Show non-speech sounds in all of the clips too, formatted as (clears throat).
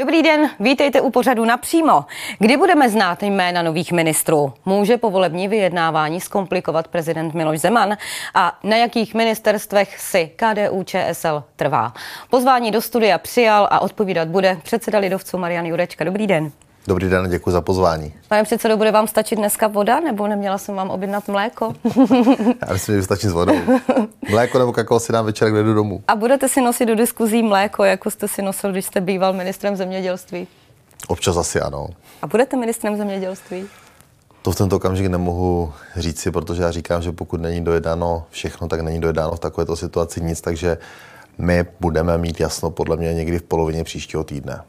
Dobrý den, vítejte u pořadu napřímo. Kdy budeme znát jména nových ministrů? Může povolební vyjednávání zkomplikovat prezident Miloš Zeman? A na jakých ministerstvech si KDU ČSL trvá? Pozvání do studia přijal a odpovídat bude předseda lidovců Marian Jurečka. Dobrý den. Dobrý den, děkuji za pozvání. Pane předsedo, bude vám stačit dneska voda, nebo neměla jsem vám objednat mléko? (laughs) Já myslím, že stačí s vodou. Mléko nebo kakao si dám večer, kde jdu domů. A budete si nosit do diskuzí mléko, jako jste si nosil, když jste býval ministrem zemědělství? Občas asi ano. A budete ministrem zemědělství? To v tento okamžik nemohu říci, protože já říkám, že pokud není dojednáno všechno, tak není dojednáno v takovéto situaci nic, takže my budeme mít jasno podle mě někdy v polovině příštího týdne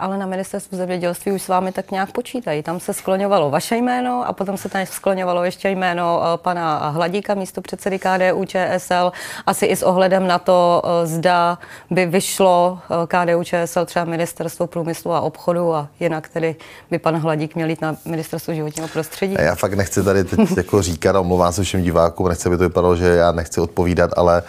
ale na ministerstvu zemědělství už s vámi tak nějak počítají. Tam se skloňovalo vaše jméno a potom se tam skloňovalo ještě jméno eh, pana Hladíka, místo předsedy KDU ČSL, asi i s ohledem na to, eh, zda by vyšlo eh, KDU ČSL třeba ministerstvo průmyslu a obchodu a jinak tedy by pan Hladík měl jít na ministerstvo životního prostředí. Já fakt nechci tady teď jako říkat, omlouvám se všem divákům, nechci, aby to vypadalo, že já nechci odpovídat, ale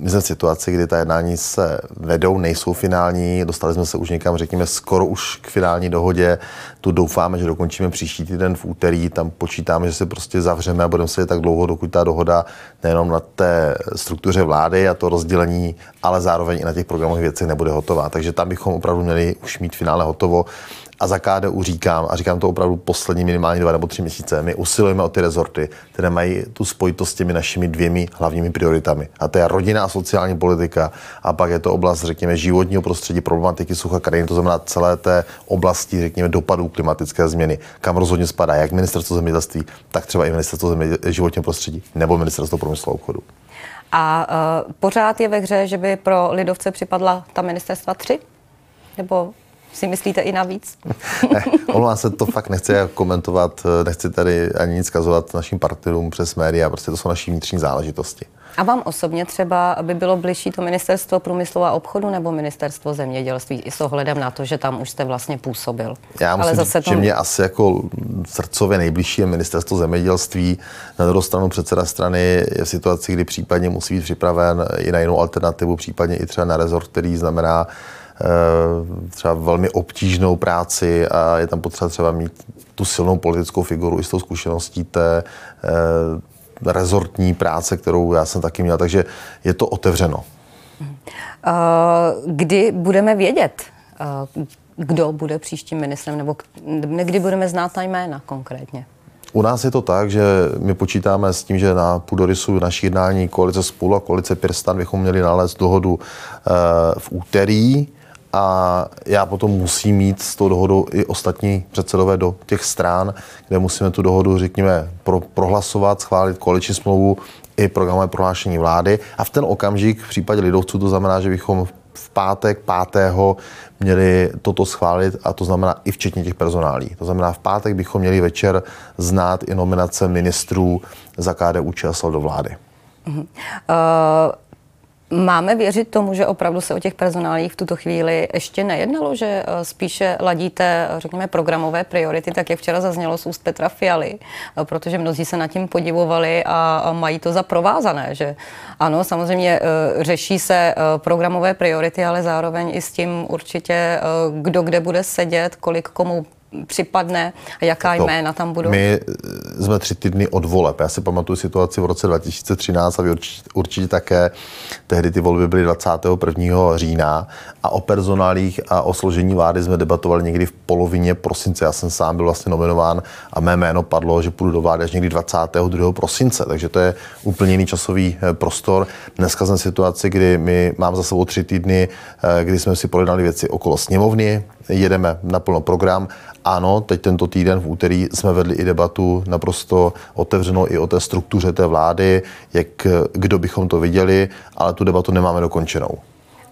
my jsme v situaci, kdy ta jednání se vedou, nejsou finální, dostali jsme se už někam, řekněme, skoro už k finální dohodě. Tu doufáme, že dokončíme příští týden v úterý, tam počítáme, že se prostě zavřeme a budeme se tak dlouho, dokud ta dohoda nejenom na té struktuře vlády a to rozdělení, ale zároveň i na těch programových věcech nebude hotová. Takže tam bychom opravdu měli už mít finále hotovo. A za KDU říkám, a říkám to opravdu poslední minimálně dva nebo tři měsíce, my usilujeme o ty rezorty, které mají tu spojitost s těmi našimi dvěmi hlavními prioritami. A to je rodina a sociální politika. A pak je to oblast, řekněme, životního prostředí, problematiky sucha krajiny, to znamená celé té oblasti, řekněme, dopadů klimatické změny, kam rozhodně spadá jak ministerstvo zemědělství, tak třeba i ministerstvo životního prostředí nebo ministerstvo průmyslu a obchodu. A uh, pořád je ve hře, že by pro lidovce připadla ta ministerstva tři? Nebo si myslíte i navíc? (laughs) ne, omlouvám se, to fakt nechci komentovat, nechci tady ani nic kazovat našim partnerům přes média, prostě to jsou naší vnitřní záležitosti. A vám osobně třeba by bylo bližší to ministerstvo průmyslu a obchodu nebo ministerstvo zemědělství i s ohledem na to, že tam už jste vlastně působil? Já musím Ale zase říct, to... že mě asi jako srdcově nejbližší je ministerstvo zemědělství. Na druhou stranu předseda strany je v situaci, kdy případně musí být připraven i na jinou alternativu, případně i třeba na rezort, který znamená třeba velmi obtížnou práci a je tam potřeba třeba mít tu silnou politickou figuru i s tou zkušeností té eh, rezortní práce, kterou já jsem taky měl, takže je to otevřeno. Eh, kdy budeme vědět, kdo bude příštím ministrem, nebo kdy budeme znát ta jména konkrétně? U nás je to tak, že my počítáme s tím, že na půdorysu naší jednání koalice spolu a koalice Pirstan bychom měli nalézt dohodu v úterý a já potom musím mít s tou dohodou i ostatní předsedové do těch strán, kde musíme tu dohodu, řekněme, pro, prohlasovat, schválit koaliční smlouvu i programové prohlášení vlády. A v ten okamžik v případě lidovců to znamená, že bychom v pátek 5. měli toto schválit a to znamená i včetně těch personálí. To znamená, v pátek bychom měli večer znát i nominace ministrů za KDU ČSL do vlády. Uh-huh. Uh... Máme věřit tomu, že opravdu se o těch personálích v tuto chvíli ještě nejednalo, že eh, spíše ladíte, řekněme, programové priority, tak jak včera zaznělo z úst Petra Fialy, eh, protože mnozí se nad tím podivovali a mají to za provázané, že ano, samozřejmě eh, řeší se programové priority, ale zároveň i s tím určitě, kdo kde bude sedět, kolik komu připadne a jaká to, jména tam budou? My jsme tři týdny od voleb. Já si pamatuju situaci v roce 2013 a vy určitě, určitě také. Tehdy ty volby byly 21. října a o personálích a o složení vlády jsme debatovali někdy v polovině prosince. Já jsem sám byl vlastně nominován a mé jméno padlo, že půjdu do vlády až někdy 22. prosince. Takže to je úplně jiný časový eh, prostor. Dneska jsme v situaci, kdy my mám za sebou tři týdny, eh, kdy jsme si projednali věci okolo sněmovny, jedeme na plno program ano, teď tento týden v úterý jsme vedli i debatu naprosto otevřenou i o té struktuře té vlády, jak, kdo bychom to viděli, ale tu debatu nemáme dokončenou.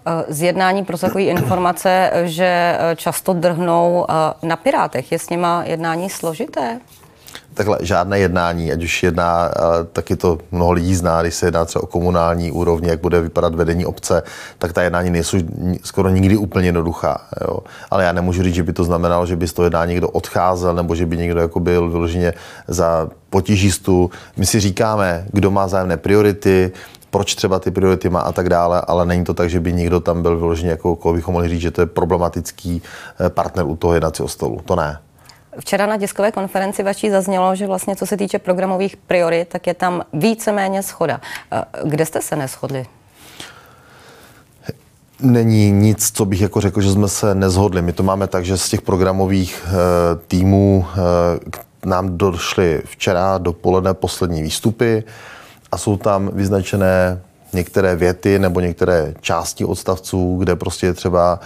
Eh, z jednání pro takové (clears throat) informace, že často drhnou eh, na Pirátech. Je s nima jednání složité? Takhle žádné jednání, ať už jedná, taky to mnoho lidí zná, když se jedná třeba o komunální úrovni, jak bude vypadat vedení obce, tak ta jednání nejsou skoro nikdy úplně jednoduchá. Jo. Ale já nemůžu říct, že by to znamenalo, že by z toho jednání někdo odcházel, nebo že by někdo jako byl vyloženě za potížistu. My si říkáme, kdo má zájemné priority, proč třeba ty priority má a tak dále, ale není to tak, že by někdo tam byl vyložený, jako bychom mohli říct, že to je problematický eh, partner u toho jednacího stolu. To ne. Včera na tiskové konferenci vaší zaznělo, že vlastně co se týče programových priorit, tak je tam víceméně schoda. Eh, kde jste se neschodli? Není nic, co bych jako řekl, že jsme se nezhodli. My to máme tak, že z těch programových e, týmů e, k nám došly včera dopoledne poslední výstupy a jsou tam vyznačené některé věty nebo některé části odstavců, kde prostě je třeba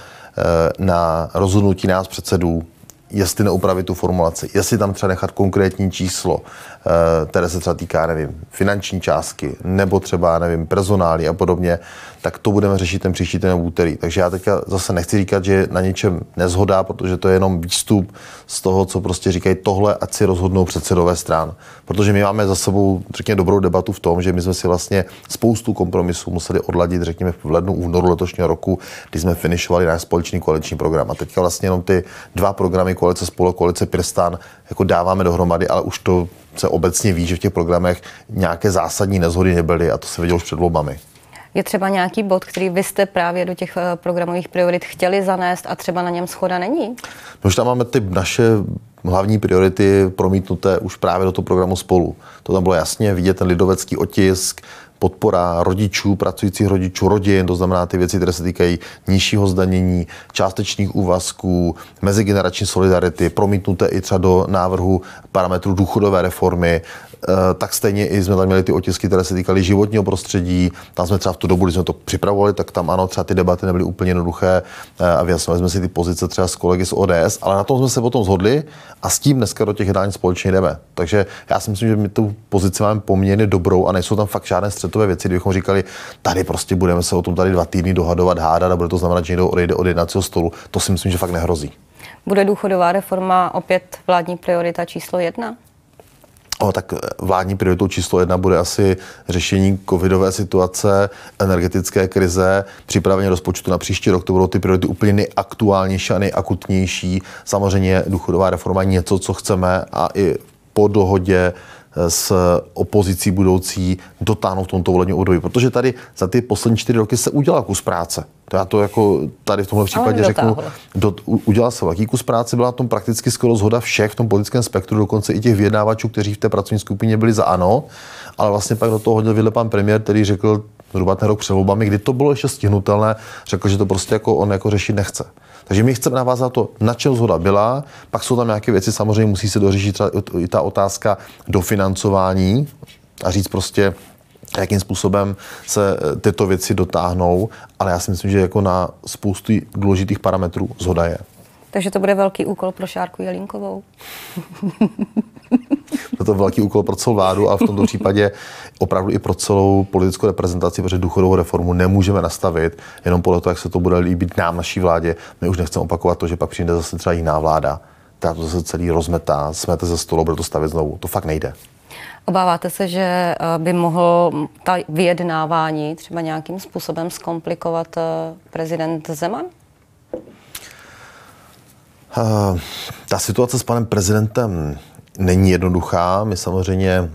na rozhodnutí nás předsedů jestli neupravit tu formulaci, jestli tam třeba nechat konkrétní číslo, eh, které se třeba týká, nevím, finanční částky, nebo třeba, nevím, personály a podobně, tak to budeme řešit ten příští ten úterý. Takže já teďka zase nechci říkat, že na něčem nezhoda, protože to je jenom výstup z toho, co prostě říkají tohle, ať si rozhodnou předsedové stran. Protože my máme za sebou, řekněme, dobrou debatu v tom, že my jsme si vlastně spoustu kompromisů museli odladit, řekněme, v lednu, únoru letošního roku, kdy jsme finišovali náš společný koaliční program. A teďka vlastně jenom ty dva programy koalice spolu, koalice Pirstan jako dáváme dohromady, ale už to se obecně ví, že v těch programech nějaké zásadní nezhody nebyly a to se vidělo už před volbami. Je třeba nějaký bod, který vy jste právě do těch eh, programových priorit chtěli zanést a třeba na něm schoda není? No tam máme ty naše hlavní priority promítnuté už právě do toho programu spolu. To tam bylo jasně vidět, ten lidovecký otisk, podpora rodičů, pracujících rodičů, rodin, to znamená ty věci, které se týkají nižšího zdanění, částečných úvazků, mezigenerační solidarity, promítnuté i třeba do návrhu parametrů důchodové reformy, tak stejně i jsme tam měli ty otisky, které se týkaly životního prostředí. Tam jsme třeba v tu dobu, kdy jsme to připravovali, tak tam ano, třeba ty debaty nebyly úplně jednoduché eh, a vyjasnili jsme si ty pozice třeba s kolegy z ODS, ale na tom jsme se potom zhodli a s tím dneska do těch jednání společně jdeme. Takže já si myslím, že my tu pozici máme poměrně dobrou a nejsou tam fakt žádné střetové věci, kdybychom říkali, tady prostě budeme se o tom tady dva týdny dohadovat, hádat a bude to znamenat, že někdo odejde od jednacího stolu. To si myslím, že fakt nehrozí. Bude důchodová reforma opět vládní priorita číslo jedna? O, tak vládní prioritou číslo jedna bude asi řešení covidové situace, energetické krize, připravení rozpočtu na příští rok. To budou ty priority úplně nejaktuálnější a nejakutnější. Samozřejmě důchodová reforma je něco, co chceme a i po dohodě s opozicí budoucí dotáhnout v tomto volebním období. Protože tady za ty poslední čtyři roky se udělal kus práce. To já to jako tady v tomhle případě řeknu, do, udělal se velký kus práce, byla tom prakticky skoro zhoda všech v tom politickém spektru, dokonce i těch vyjednávačů, kteří v té pracovní skupině byli za ano, ale vlastně pak do toho hodil vidle pan premiér, který řekl zhruba ten rok před volbami, kdy to bylo ještě stihnutelné, řekl, že to prostě jako on jako řešit nechce. Takže my chceme navázat to, na čem zhoda byla, pak jsou tam nějaké věci, samozřejmě musí se dořešit i ta otázka dofinancování a říct prostě, jakým způsobem se eh, tyto věci dotáhnou, ale já si myslím, že jako na spoustu důležitých parametrů zhoda je. Takže to bude velký úkol pro Šárku Jelinkovou. (laughs) (laughs) je to velký úkol pro celou vládu a v tomto případě opravdu i pro celou politickou reprezentaci, protože důchodovou reformu nemůžeme nastavit jenom podle toho, jak se to bude líbit nám, naší vládě. My už nechceme opakovat to, že pak přijde zase třeba jiná vláda, která to zase celý rozmetá, smete ze stolu, bude to stavět znovu. To fakt nejde. Obáváte se, že eh, by mohl ta vyjednávání třeba nějakým způsobem zkomplikovat eh, prezident Zeman? Uh, ta situace s panem prezidentem není jednoduchá. My samozřejmě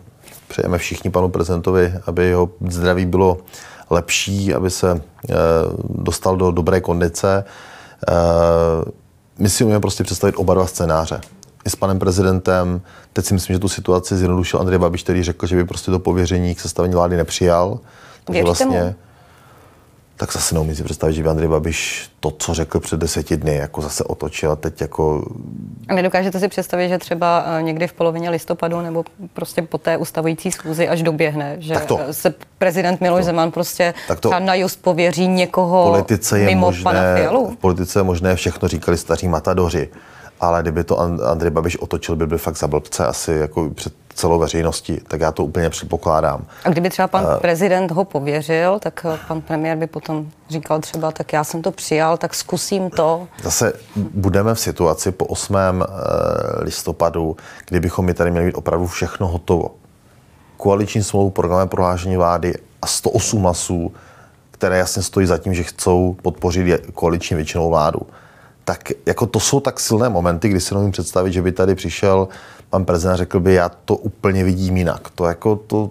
přejeme všichni panu prezidentovi, aby jeho zdraví bylo lepší, aby se uh, dostal do dobré kondice. Uh, my si umíme prostě představit oba dva scénáře i s panem prezidentem. Teď si myslím, že tu situaci zjednodušil Andrej Babiš, který řekl, že by prostě to pověření k sestavení vlády nepřijal. Takže vlastně, mu? Tak zase neumím si představit, že by Andrej Babiš to, co řekl před deseti dny, jako zase otočil a teď jako... A nedokážete si představit, že třeba eh, někdy v polovině listopadu nebo prostě po té ustavující schůzi až doběhne, že to, se prezident Miloš to, Zeman prostě tak to, na just pověří někoho politice je mimo možné, pana Fialu? V politice je možné všechno, říkali staří matadoři ale kdyby to Andrej Babiš otočil, by byl fakt za blbce asi jako před celou veřejností, tak já to úplně předpokládám. A kdyby třeba pan uh, prezident ho pověřil, tak eh, pan premiér by potom říkal třeba, tak já jsem to přijal, tak zkusím to. Zase budeme v situaci po 8. Eh, listopadu, kdybychom mi tady měli být opravdu všechno hotovo. Koaliční smlouvu, programové prohlášení vlády a 108 hlasů, které jasně stojí za tím, že chcou podpořit koaliční většinou vládu tak jako to jsou tak silné momenty, kdy si nemůžu představit, že by tady přišel pan prezident řekl by, já to úplně vidím jinak. To, jako to,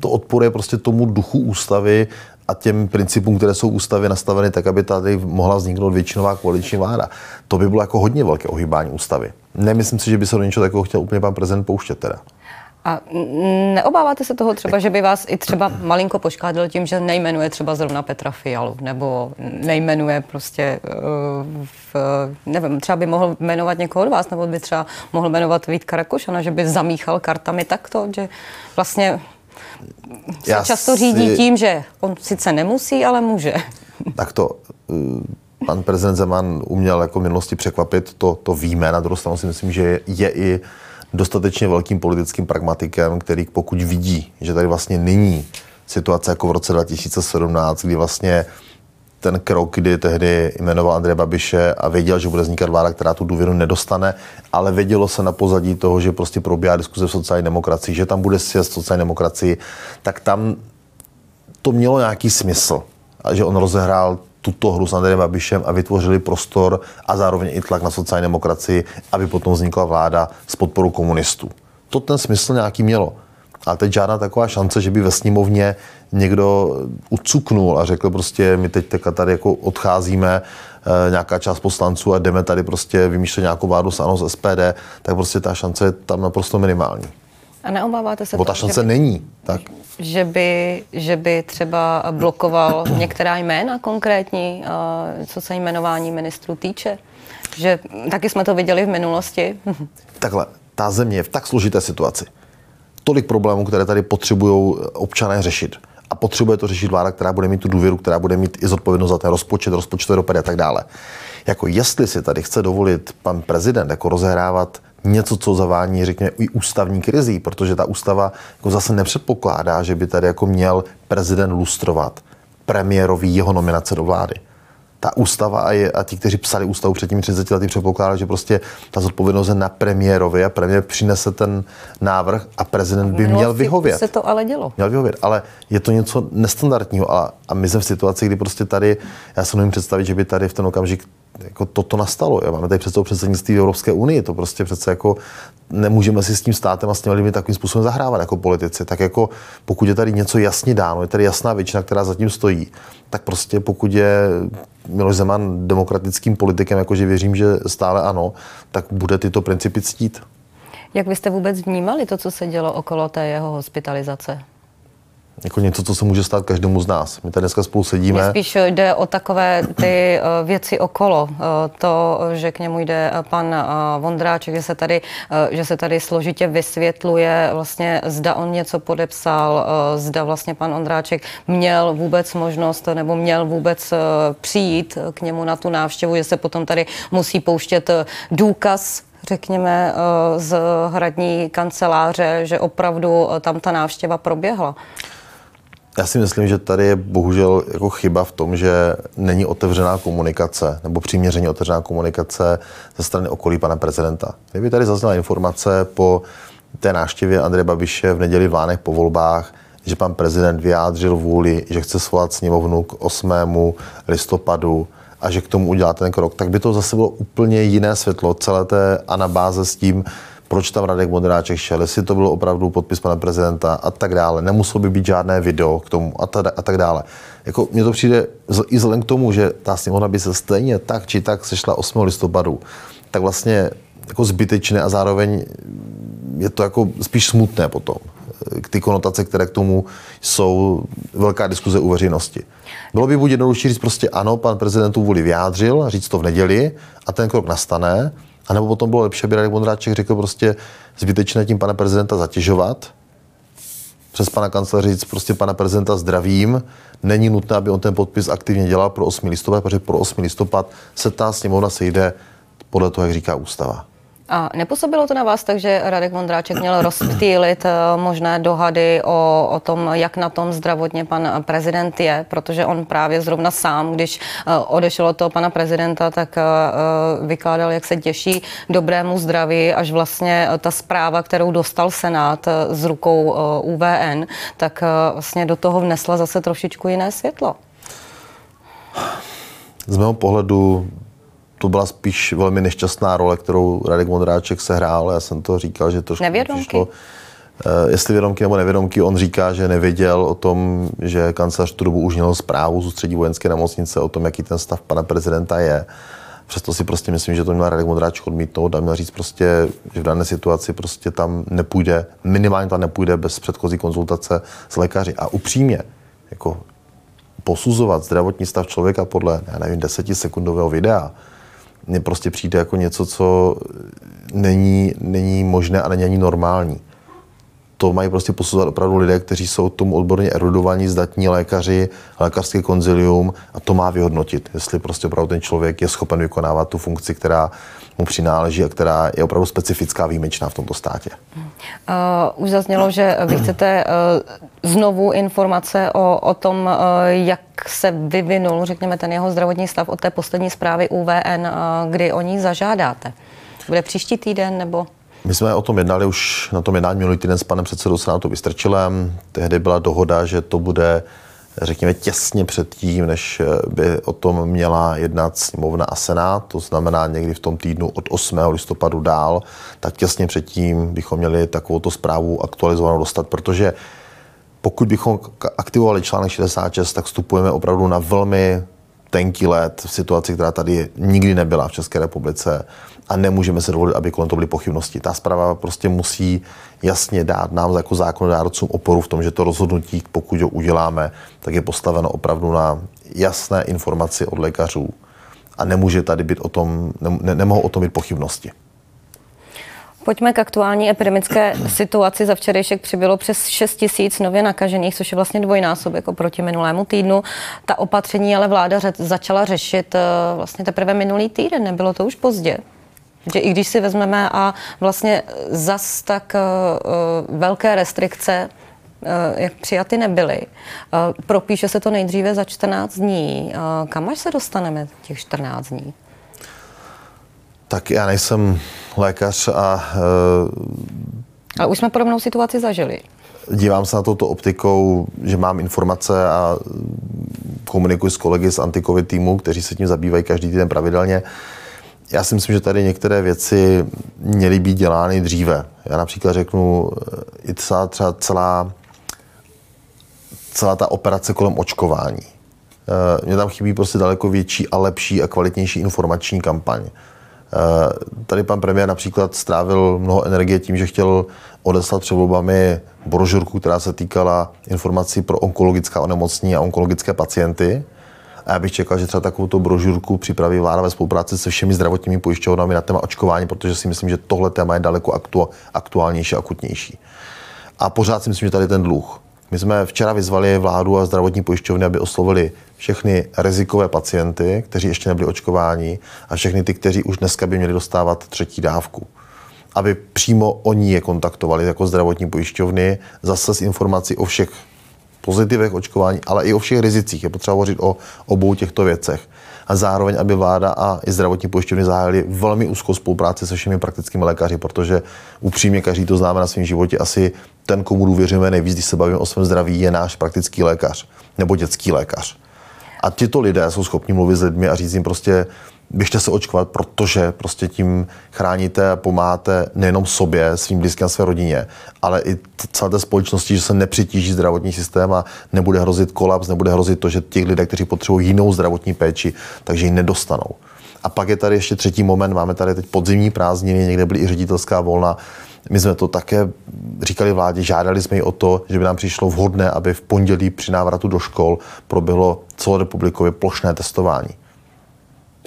to odporuje prostě tomu duchu ústavy a těm principům, které jsou ústavě nastaveny tak, aby tady mohla vzniknout většinová koaliční vláda. To by bylo jako hodně velké ohýbání ústavy. Nemyslím si, že by se do něčeho takového chtěl úplně pan prezident pouštět teda. A neobáváte se toho třeba, že by vás i třeba malinko poškádil tím, že nejmenuje třeba zrovna Petra Fialu, nebo nejmenuje prostě, uh, v, nevím, třeba by mohl jmenovat někoho od vás, nebo by třeba mohl jmenovat Vítka Rakušana, že by zamíchal kartami takto, že vlastně se Já často si... řídí tím, že on sice nemusí, ale může. Tak to, eh, pan prezident Zeman uměl jako v minulosti překvapit, to, to víme, na druhou stranu si myslím, že je i dostatečně velkým politickým pragmatikem, který pokud vidí, že tady vlastně není situace jako v roce 2017, kdy vlastně ten krok, kdy tehdy jmenoval Andreje Babiše a věděl, že bude vznikat vláda, která tu důvěru nedostane, ale vědělo se na pozadí toho, že prostě probíhá diskuze v sociální demokracii, že tam bude sjezd sociální demokracii, tak tam to mělo nějaký smysl. A že on rozehrál tuto hru s Andrejem Babišem a vytvořili prostor a zároveň i tlak na sociální demokracii, aby potom vznikla vláda s podporou komunistů. To ten smysl nějaký mělo. Ale teď žádná taková šance, že by ve sněmovně někdo ucuknul a řekl prostě, my teď tady jako odcházíme, e, nějaká část poslanců a jdeme tady prostě vymýšlet nějakou vládu s ANO z SPD, tak prostě ta šance je tam naprosto minimální. A neobáváte se Bo ta šance že, není. Tak. Že, by, že by třeba blokoval některá jména konkrétní, co se jmenování ministrů týče? Že taky jsme to viděli v minulosti. (laughs) Takhle, ta země je v tak složité situaci. Tolik problémů, které tady potřebují občané řešit. A potřebuje to řešit vláda, která bude mít tu důvěru, která bude mít i zodpovědnost za ten rozpočet, rozpočtové dopady a tak dále. Jako jestli si tady chce dovolit pan prezident jako rozehrávat něco, co zavání, řekněme, i ústavní krizí, protože ta ústava jako zase nepředpokládá, že by tady jako měl prezident lustrovat premiérový jeho nominace do vlády. Ta ústava a, je, a ti, kteří psali ústavu před těmi 30 lety, předpokládá, že prostě ta zodpovědnost je na premiérovi a premiér přinese ten návrh a prezident by měl vyhovět. se to ale dělo. Měl vyhovět, ale je to něco nestandardního a, a my jsme v situaci, kdy prostě tady, já se nemůžu představit, že by tady v ten okamžik jako toto nastalo. Jo. Máme tady přece předsednictví Evropské unie, to prostě přece jako nemůžeme si s tím státem a s těmi lidmi takovým způsobem zahrávat jako politici. Tak jako pokud je tady něco jasně dáno, je tady jasná většina, která zatím stojí, tak prostě pokud je Miloš Zeman demokratickým politikem, jakože věřím, že stále ano, tak bude tyto principy ctít. Jak byste vůbec vnímali to, co se dělo okolo té jeho hospitalizace? Jako něco, co se může stát každému z nás. My tady dneska spolu sedíme. Mně spíš jde o takové ty eh, věci okolo. Eh, to, že k němu jde pan eh, Vondráček, že se tady, že se tady složitě vysvětluje vlastně, zda on něco podepsal, zda vlastně pan Ondráček měl vůbec možnost nebo měl vůbec přijít k němu na tu návštěvu, že se potom tady musí pouštět důkaz řekněme, z hradní kanceláře, že opravdu tam ta návštěva proběhla. Já si myslím, že tady je bohužel jako chyba v tom, že není otevřená komunikace nebo přiměřeně otevřená komunikace ze strany okolí pana prezidenta. Kdyby tady zazněla informace po té návštěvě Andreje Babiše v neděli v Lánech po volbách, že pan prezident vyjádřil vůli, že chce svolat sněmovnu k 8. listopadu a že k tomu udělá ten krok, tak by to zase bylo úplně jiné světlo celé té anabáze s tím, proč tam Radek Modráček šel, jestli to byl opravdu podpis pana prezidenta a tak dále. Nemuselo by být žádné video k tomu a, ta, a tak dále. Jako mně to přijde i vzhledem k tomu, že ta sněmovna by se stejně tak či tak sešla 8. listopadu, tak vlastně jako zbytečné a zároveň je to jako spíš smutné potom. Ty konotace, které k tomu jsou, velká diskuze u veřejnosti. Bylo by buď jednodušší říct prostě ano, pan prezident tu vůli vyjádřil, říct to v neděli a ten krok nastane, a nebo potom bylo lepší, aby Radek Vondráček řekl prostě zbytečné tím pana prezidenta zatěžovat, přes pana kancléře říct prostě pana prezidenta zdravím, není nutné, aby on ten podpis aktivně dělal pro 8. listopad, protože pro 8. listopad se ta sněmovna sejde podle toho, jak říká ústava. A nepůsobilo to na vás tak, že Radek Vondráček měl rozptýlit eh, možné dohady o, o tom, jak na tom zdravotně pan prezident je, protože on právě zrovna sám, když eh, odešel od toho pana prezidenta, tak eh, vykládal, jak se těší dobrému zdraví, až vlastně ta zpráva, kterou dostal Senát z rukou UVN, tak vlastně do toho vnesla zase trošičku jiné světlo. Z mého pohledu to byla spíš velmi nešťastná role, kterou Radek Modráček sehrál. Já jsem to říkal, že to přišlo, Uh, jestli vědomky nebo nevědomky, on říká, že nevěděl o tom, že kancelář tu dobu už měl zprávu z ústředí vojenské nemocnice o tom, jaký ten stav pana prezidenta je. Přesto si prostě myslím, že to měl Radek Modráček odmítnout a měl říct prostě, že v dané situaci prostě tam nepůjde, minimálně tam nepůjde bez předchozí konzultace s lékaři. A upřímně, jako posuzovat zdravotní stav člověka podle, já nevím, desetisekundového videa, mně prostě přijde jako něco, co není, není možné a není ani normální. To mají prostě posuzovat opravdu lidé, kteří jsou tomu odborně erudovaní, zdatní lékaři, lékařský konzilium a to má vyhodnotit, jestli prostě opravdu ten člověk je schopen vykonávat tu funkci, která mu přináleží a která je opravdu specifická, výjimečná v tomto státě. Uh, už zaznělo, že vy chcete uh, znovu informace o, o tom, uh, jak se vyvinul, řekněme, ten jeho zdravotní stav od té poslední zprávy UVN, uh, kdy o ní zažádáte. Bude příští týden nebo? My jsme o tom jednali už na tom jednání minulý týden s panem předsedou Senátu Vystrčilem. Tehdy byla dohoda, že to bude řekněme těsně před tím, než by o tom měla jednat sněmovna a senát, to znamená někdy v tom týdnu od 8. listopadu dál, tak těsně předtím bychom měli takovou zprávu aktualizovanou dostat, protože pokud bychom aktivovali článek 66, tak vstupujeme opravdu na velmi tenký let v situaci, která tady nikdy nebyla v České republice a nemůžeme se dovolit, aby kolem toho byly pochybnosti. Ta zpráva prostě musí jasně dát nám jako zákonodárcům oporu v tom, že to rozhodnutí, pokud ho uděláme, tak je postaveno opravdu na jasné informaci od lékařů a nemůže tady být o tom, ne, nemohou o tom být pochybnosti. Pojďme k aktuální epidemické (clears throat) situaci. Za včerejšek přibylo přes 6 tisíc nově nakažených, což je vlastně dvojnásobek oproti minulému týdnu. Ta opatření ale vláda začala řešit eh, vlastně teprve minulý týden. Nebylo to už pozdě? Že i když si vezmeme a vlastně zas tak uh, velké restrikce jak přijaty nebyly. Propíše se to nejdříve za 14 dní. Kam až se dostaneme těch 14 dní? Tak já nejsem lékař a... Ale už jsme podobnou situaci zažili. Dívám se na touto optikou, že mám informace a komunikuji s kolegy z antikovid týmu, kteří se tím zabývají každý týden pravidelně. Já si myslím, že tady některé věci měly být dělány dříve. Já například řeknu, i celá, třeba celá, celá ta operace kolem očkování. Eh, mně tam chybí prostě daleko větší a lepší a kvalitnější informační kampaň. Eh, tady pan premiér například strávil mnoho energie tím, že chtěl odeslat před volbami brožurku, která se týkala informací pro onkologická onemocnění a onkologické pacienty. A já bych čekal, že třeba takovou brožurku připraví vláda ve spolupráci se všemi zdravotními pojišťovnami na téma očkování, protože si myslím, že tohle téma je daleko aktu, aktuálnější a akutnější. A pořád si myslím, že tady ten dluh. My jsme včera vyzvali vládu a zdravotní pojišťovny, aby oslovili všechny rizikové pacienty, kteří ještě nebyli očkováni a všechny ty, kteří už dneska by měli dostávat třetí dávku. Aby přímo oni je kontaktovali jako zdravotní pojišťovny, zase s informací o všech pozitivech očkování, ale i o všech rizicích. Je potřeba hovořit o obou těchto věcech. A zároveň, aby vláda a i zdravotní pojišťovny zahájili velmi úzkou spolupráci se všemi praktickými lékaři, protože upřímně každý to známe na svém životě. Asi ten, komu důvěřujeme nejvíc, když se bavíme o svém zdraví, je náš praktický lékař nebo dětský lékař. A tito lidé jsou schopni mluvit s lidmi a říct jim prostě, běžte se očkovat, protože prostě tím chráníte a pomáháte nejenom sobě, svým blízkým a své rodině, ale i celé té společnosti, že se nepřitíží zdravotní systém a nebude hrozit kolaps, nebude hrozit to, že těch lidé, kteří potřebují jinou zdravotní péči, takže ji nedostanou. A pak je tady ještě třetí moment, máme tady teď podzimní prázdniny, někde byly i ředitelská volna. My jsme to také říkali vládě, žádali jsme ji o to, že by nám přišlo vhodné, aby v pondělí při návratu do škol proběhlo celorepublikově plošné testování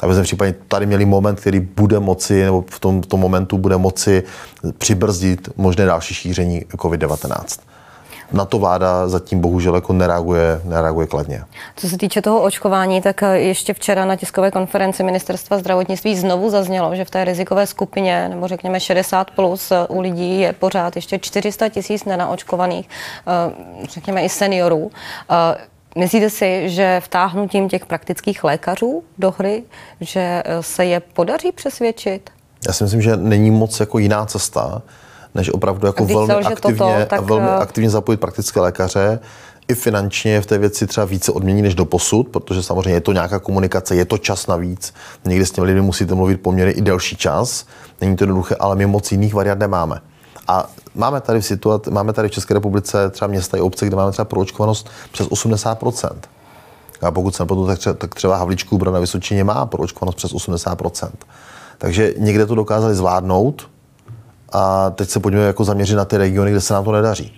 aby jsme případně tady měli moment, který bude moci, nebo v tom, tom momentu bude moci přibrzdit možné další šíření COVID-19 na to vláda zatím bohužel jako nereaguje, nereaguje kladně. Co se týče toho očkování, tak ještě včera na tiskové konferenci ministerstva zdravotnictví znovu zaznělo, že v té rizikové skupině, nebo řekněme 60 plus u lidí je pořád ještě 400 tisíc nenaočkovaných, eh, řekněme i seniorů. Myslíte si, že vtáhnutím těch praktických lékařů do hry, že eh, se je podaří přesvědčit? Já si myslím, že není moc jako jiná cesta, než opravdu jako velmi, aktivně, toto, tak... velmi eh, aktivně zapojit praktické lékaře, i finančně v té věci třeba více odmění než do posud, protože samozřejmě je to nějaká komunikace, je to čas navíc. Někdy s těmi lidmi musíte mluvit poměrně i delší čas. Není to jednoduché, ale my moc jiných variant nemáme. A máme tady v situaci, máme tady v České republice třeba města i obce, kde máme třeba proočkovanost přes 80% A pokud se nepletu, tak třeba, tak třeba Havličku Brna Vysočině má proočkovanost přes 80% Takže někde to dokázali zvládnout a teď se pojďme jako zaměřit na ty regiony, kde se nám to nedaří.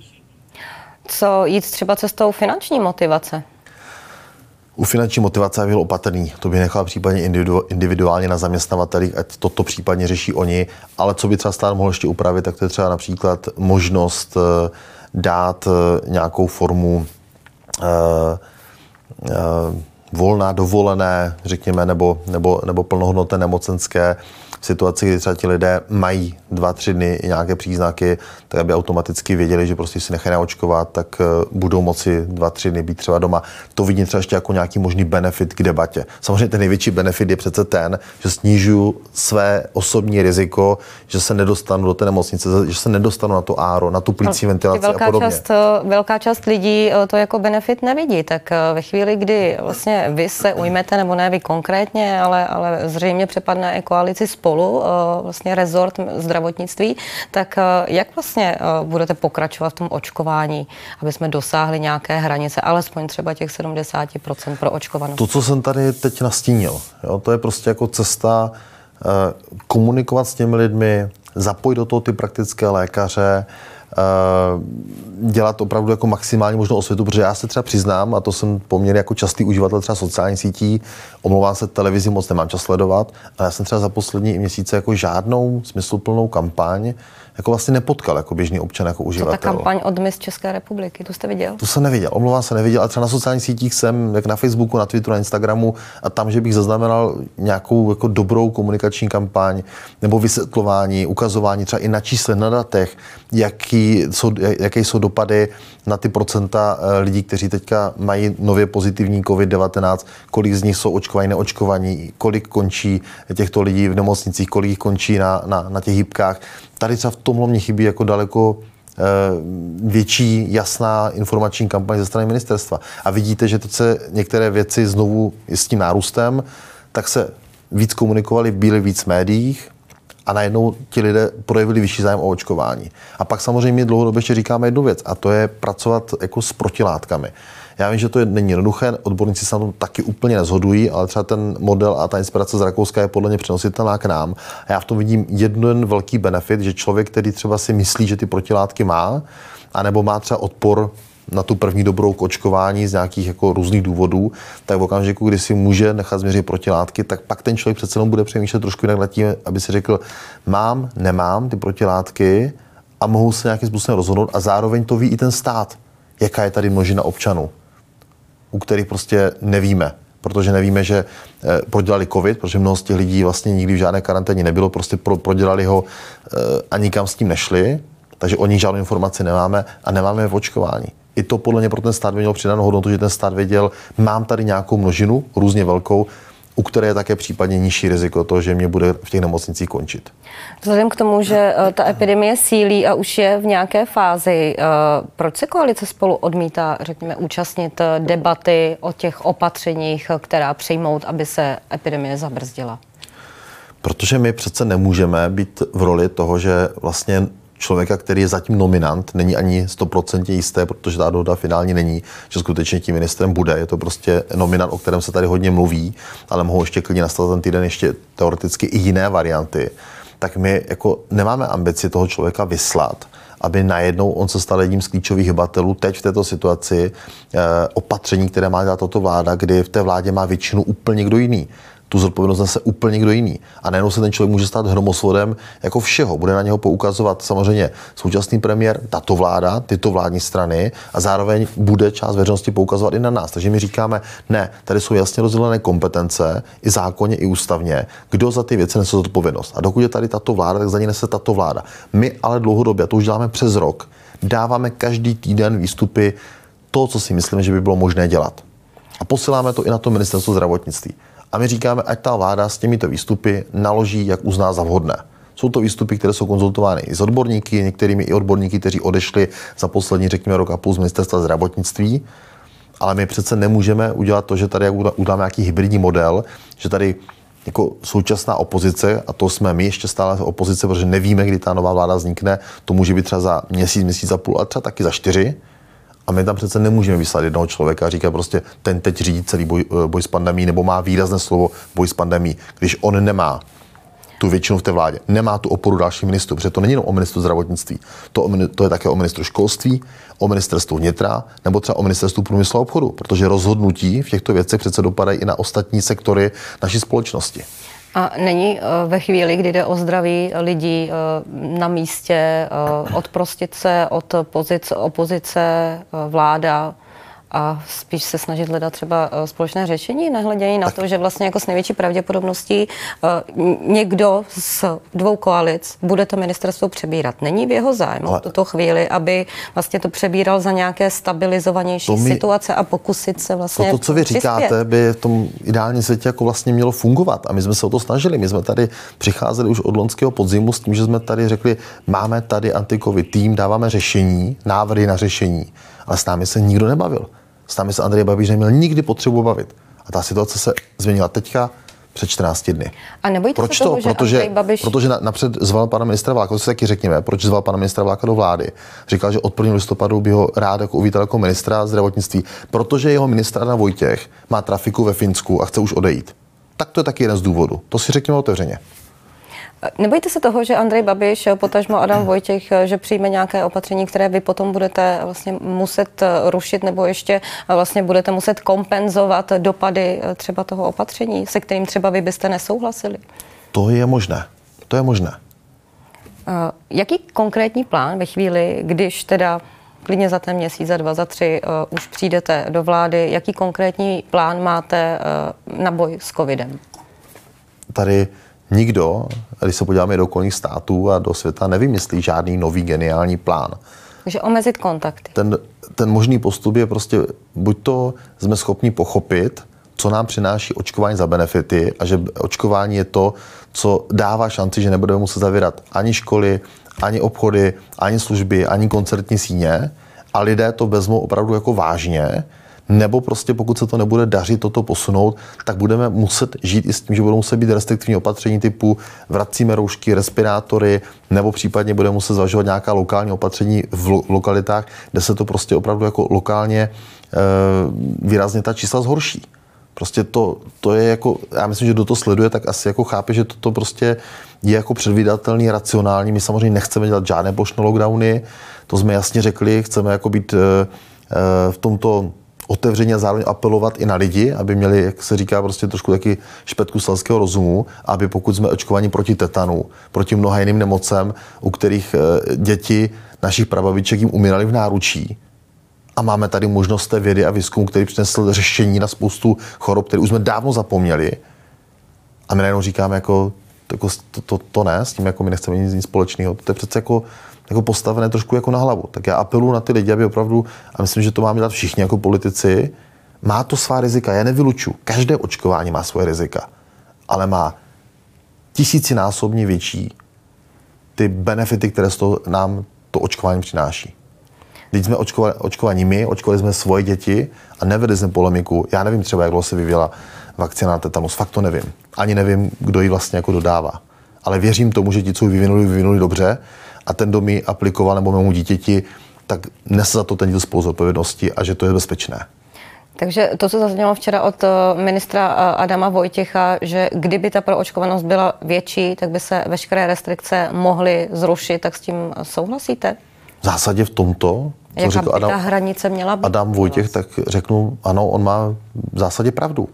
Co jít třeba cestou finanční motivace? U finanční motivace byl opatrný. To by nechal případně individuálně na zaměstnavatelích, ať toto případně řeší oni. Ale co by třeba stát mohl ještě upravit, tak to je třeba například možnost eh, dát eh, nějakou formu uh, volná, dovolené, řekněme, nebo, nebo, nebo plnohodnotné nemocenské situaci, kdy třeba ti lidé mají dva, tři dny nějaké příznaky, tak aby automaticky věděli, že prostě si nechají naočkovat, tak eh, budou moci dva, tři dny být třeba doma. To vidím třeba ještě jako nějaký možný benefit k debatě. Samozřejmě ten největší benefit je přece ten, že snižuju své osobní riziko, že se nedostanu do té nemocnice, že se nedostanu na to áro, na tu plící ventilaci velká a podobně. Část, eh, velká část lidí eh, to jako benefit nevidí, tak ve chvíli, kdy vlastně vy se ujmete, nebo ne vy konkrétně, ale, ale zřejmě přepadne i koalici spolu, vlastně rezort zdravotnictví, tak jak vlastně budete pokračovat v tom očkování, aby jsme dosáhli nějaké hranice, alespoň třeba těch 70% pro očkovanost? To, co jsem tady teď nastínil, jo, to je prostě jako cesta eh, komunikovat s těmi lidmi, zapojit do toho ty praktické lékaře, eh, dělat opravdu jako maximálně možnou osvětu, protože já se třeba přiznám, a to jsem poměrně jako častý uživatel třeba sociálních sítí, omlouvám se televizi, moc nemám čas sledovat, ale já jsem třeba za poslední měsíce jako žádnou smysluplnou kampaň jako vlastně nepotkal jako běžný občan, jako uživatel. To ta kampaň od Miss České republiky, tu jste viděl? Tu jsem neviděl, omlouvám se, neviděl, ale třeba na sociálních sítích jsem, jak na Facebooku, na Twitteru, na Instagramu a tam, že bych zaznamenal nějakou jako dobrou komunikační kampaň nebo vysvětlování, ukazování třeba i na čísle, na datech, jaký jsou, jaké jsou dopady na ty procenta eh, lidí, kteří teďka mají nově pozitivní COVID-19, kolik z nich jsou očkovaní, neočkovaní, kolik končí těchto lidí v nemocnicích, kolik končí na, na, na těch hybkách tady třeba v tomhle mě chybí jako daleko eh, větší jasná informační kampaň ze strany ministerstva. A vidíte, že to se některé věci znovu s tím nárůstem, tak se víc komunikovali, byli víc v médiích a najednou ti lidé projevili vyšší zájem o očkování. A pak samozřejmě dlouhodobě ještě říkáme jednu věc a to je pracovat jako s protilátkami. Já vím, že to je, není jednoduché, odborníci se na tom taky úplně nezhodují, ale třeba ten model a ta inspirace z Rakouska je podle mě přenositelná k nám. A já v tom vidím jeden velký benefit, že člověk, který třeba si myslí, že ty protilátky má, anebo má třeba odpor na tu první dobrou k očkování z nějakých jako různých důvodů, tak v okamžiku, kdy si může nechat změřit protilátky, tak pak ten člověk přece jenom bude přemýšlet trošku jinak nad tím, aby si řekl, mám, nemám ty protilátky a mohu se nějakým způsobem rozhodnout a zároveň to ví i ten stát, jaká je tady množina občanů u kterých prostě nevíme, protože nevíme, že eh, prodělali covid, protože mnoho z těch lidí vlastně nikdy v žádné karanténě nebylo, prostě pro, prodělali ho eh, a nikam s tím nešli, takže o nich žádnou informaci nemáme a nemáme v očkování. I to podle mě pro ten stát by mělo přidanou hodnotu, že ten stát věděl, mám tady nějakou množinu, různě velkou, u které je také případně nižší riziko toho, že mě bude v těch nemocnicích končit. Vzhledem k tomu, že eh, ta epidemie sílí a už je v nějaké fázi, eh, proč se koalice spolu odmítá, řekněme, účastnit eh, debaty o těch opatřeních, která přijmout, aby se epidemie zabrzdila? Protože my přece nemůžeme být v roli toho, že vlastně člověka, který je zatím nominant, není ani 100% jisté, protože ta dohoda finální není, že skutečně tím ministrem bude. Je to prostě nominant, o kterém se tady hodně mluví, ale mohou ještě klidně nastat ten týden ještě teoreticky i jiné varianty. Tak my jako nemáme ambici toho člověka vyslat, aby najednou on se stal jedním z klíčových hybatelů teď v této situaci eh, opatření, které má dělat tato vláda, kdy v té vládě má většinu úplně kdo jiný tu zodpovědnost nese úplně někdo jiný. A najednou se ten člověk může stát hromosvodem jako všeho. Bude na něho poukazovat samozřejmě současný premiér, tato vláda, tyto vládní strany a zároveň bude část veřejnosti poukazovat i na nás. Takže my říkáme, ne, tady jsou jasně rozdělené kompetence i zákonně, i ústavně, kdo za ty věci nese zodpovědnost. A dokud je tady tato vláda, tak za ní nese tato vláda. My ale dlouhodobě, to už děláme přes rok, dáváme každý týden výstupy to, co si myslíme, že by bylo možné dělat. A posíláme to i na to ministerstvo zdravotnictví. A my říkáme, ať ta vláda s těmito výstupy naloží, jak uzná za vhodné. Jsou to výstupy, které jsou konzultovány i s odborníky, některými i odborníky, kteří odešli za poslední, řekněme, rok a půl z ministerstva zdravotnictví. Ale my přece nemůžeme udělat to, že tady uděláme nějaký hybridní model, že tady jako současná opozice, a to jsme my ještě stále opozice, protože nevíme, kdy ta nová vláda vznikne, to může být třeba za měsíc, měsíc a půl, a třeba taky za čtyři. A my tam přece nemůžeme vyslat jednoho člověka a říkat prostě, ten teď řídí celý boj, eh, boj s pandemí, nebo má výrazné slovo boj s pandemí, když on nemá tu většinu v té vládě, nemá tu oporu dalších ministrů, protože to není jenom o ministru zdravotnictví, to, to je také o ministru školství, o ministerstvu vnitra nebo třeba o ministerstvu průmyslu a obchodu, protože rozhodnutí v těchto věcech přece dopadají i na ostatní sektory naší společnosti. A není eh, ve chvíli, kdy jde o zdraví lidí eh, na místě eh, odprostit se od pozice, opozice, vláda, a spíš se snažit hledat třeba eh, společné řešení, nehledění na to, že vlastně jako s největší pravděpodobností uh, někdo z dvou koalic bude to ministerstvo přebírat. Není v jeho zájmu Ale... v tuto chvíli, aby vlastně to přebíral za nějaké stabilizovanější to mi... situace a pokusit se vlastně To, to co vy přispět. říkáte, by v tom ideálním světě jako vlastně mělo fungovat. A my jsme se o to snažili. My jsme tady přicházeli už od loňského podzimu s tím, že jsme tady řekli, máme tady antikovi tým, dáváme řešení, návrhy na řešení. Ale s námi se nikdo nebavil. S námi se Andrej Babiš neměl nikdy potřebu bavit. A ta situace se změnila teďka před 14 dny. A nebojíte proč se toho, to? Že protože, Babiš... protože napřed zval pana ministra Vláka, to si taky řekněme, proč zval pana ministra Vláka do vlády. Říkal, že od 1. listopadu by ho rád jako uvítal jako ministra zdravotnictví, protože jeho ministra na Vojtěch má trafiku ve Finsku a chce už odejít. Tak to je taky jeden z důvodů. To si řekněme otevřeně. Nebojte se toho, že Andrej Babiš, potažmo Adam Vojtěch, že přijme nějaké opatření, které vy potom budete vlastně muset rušit nebo ještě vlastně budete muset kompenzovat dopady třeba toho opatření, se kterým třeba vy byste nesouhlasili? To je možné. To je možné. Jaký konkrétní plán ve chvíli, když teda klidně za ten měsíc, za dva, za tři uh, už přijdete do vlády, jaký konkrétní plán máte uh, na boj s covidem? Tady nikdo, když se podíváme do okolních států a do světa, nevymyslí žádný nový geniální plán. Takže omezit kontakty. Ten, ten možný postup je prostě, buď to jsme schopni pochopit, co nám přináší očkování za benefity a že očkování je to, co dává šanci, že nebudeme muset zavírat ani školy, ani obchody, ani služby, ani koncertní síně a lidé to vezmou opravdu jako vážně nebo prostě pokud se to nebude dařit toto posunout, tak budeme muset žít i s tím, že budou muset být restriktivní opatření typu vracíme roušky, respirátory, nebo případně budeme muset zvažovat nějaká lokální opatření v lo- lokalitách, kde se to prostě opravdu jako lokálně e, výrazně ta čísla zhorší. Prostě to, to je jako, já myslím, že kdo to sleduje, tak asi jako chápe, že toto prostě je jako předvídatelný, racionální. My samozřejmě nechceme dělat žádné plošné lockdowny, to jsme jasně řekli, chceme jako být e, e, v tomto otevřeně a zároveň apelovat i na lidi, aby měli, jak se říká, prostě trošku taky špetku selského rozumu, aby pokud jsme očkovaní proti tetanu, proti mnoha jiným nemocem, u kterých eh, děti našich prababiček jim umírali v náručí, a máme tady možnost té vědy a výzkumu, který přinesl řešení na spoustu chorob, které už jsme dávno zapomněli. A my najednou říkáme, jako, jako to, to, to, ne, s tím jako my nechceme nic, nic společného. To je přece jako jako postavené trošku jako na hlavu. Tak já apeluji na ty lidi, aby opravdu, a myslím, že to máme dělat všichni jako politici, má to svá rizika, já nevyluču. Každé očkování má svoje rizika, ale má tisícinásobně větší ty benefity, které z toho nám to očkování přináší. Když jsme očkovali, očkování my, očkovali jsme svoje děti a nevedli jsme polemiku. Já nevím třeba, jak dlouho se vyvíjela vakcina na tetanus, fakt to nevím. Ani nevím, kdo ji vlastně jako dodává. Ale věřím tomu, že ti, co ji vyvinuli, vyvinuli dobře a ten, kdo mi aplikoval nebo mému dítěti, tak nese za to ten díl spolu zodpovědnosti a že to je bezpečné. Takže to, co zaznělo včera od eh, ministra eh, Adama Vojtěcha, že kdyby ta proočkovanost byla větší, tak by se veškeré restrikce mohly zrušit, tak s tím souhlasíte? V zásadě v tomto, co Jaká řekl Adam, ta hranice měla být? Adam Vojtěch, tak řeknu, ano, on má v zásadě pravdu.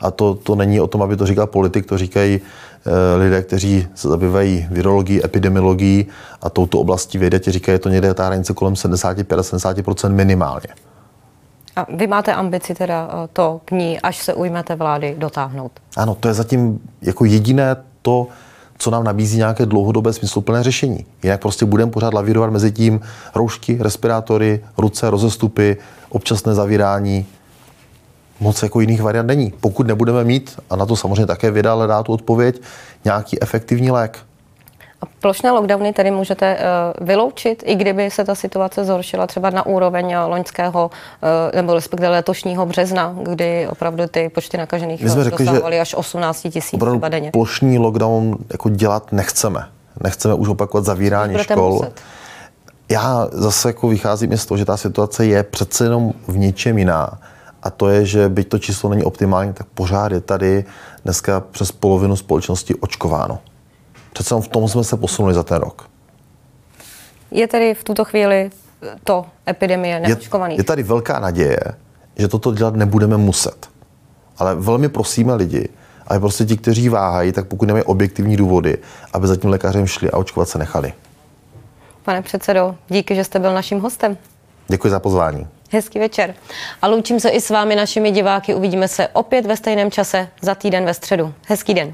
A to, to není o tom, aby to říkal politik, to říkají lidé, kteří se zabývají virologií, epidemiologií a touto oblastí vědy, ti říkají, že to někde ta hranice kolem 75-70% minimálně. A vy máte ambici teda eh, to k ní, až se ujmete vlády, dotáhnout? Ano, to je zatím jako jediné to, co nám nabízí nějaké dlouhodobé smysluplné řešení. Jinak prostě budeme pořád lavírovat mezi tím roušky, respirátory, ruce, rozestupy, občasné zavírání, moc jako jiných variant není. Pokud nebudeme mít, a na to samozřejmě také věda hledá tu odpověď, nějaký efektivní lék. A Plošné lockdowny tedy můžete uh, vyloučit, i kdyby se ta situace zhoršila třeba na úroveň loňského uh, nebo respektive letošního března, kdy opravdu ty počty nakažených My jsme řekli, že až 18 tisíc denně. Plošný lockdown jako dělat nechceme. Nechceme už opakovat zavírání škol. Muset. Já zase jako vycházím z toho, že ta situace je přece jenom v něčem jiná. A to je, že byť to číslo není optimální, tak pořád je tady dneska přes polovinu společnosti očkováno. Přece v tom jsme se posunuli za ten rok. Je tedy v tuto chvíli to epidemie neočkovaných? Je, je tady velká naděje, že toto dělat nebudeme muset. Ale velmi prosíme lidi, aby prostě ti, kteří váhají, tak pokud nemají objektivní důvody, aby za tím lékařem šli a očkovat se nechali. Pane předsedo, díky, že jste byl naším hostem. Děkuji za pozvání. Hezký večer. A loučím se i s vámi, našimi diváky. Uvidíme se opět ve stejném čase za týden ve středu. Hezký den.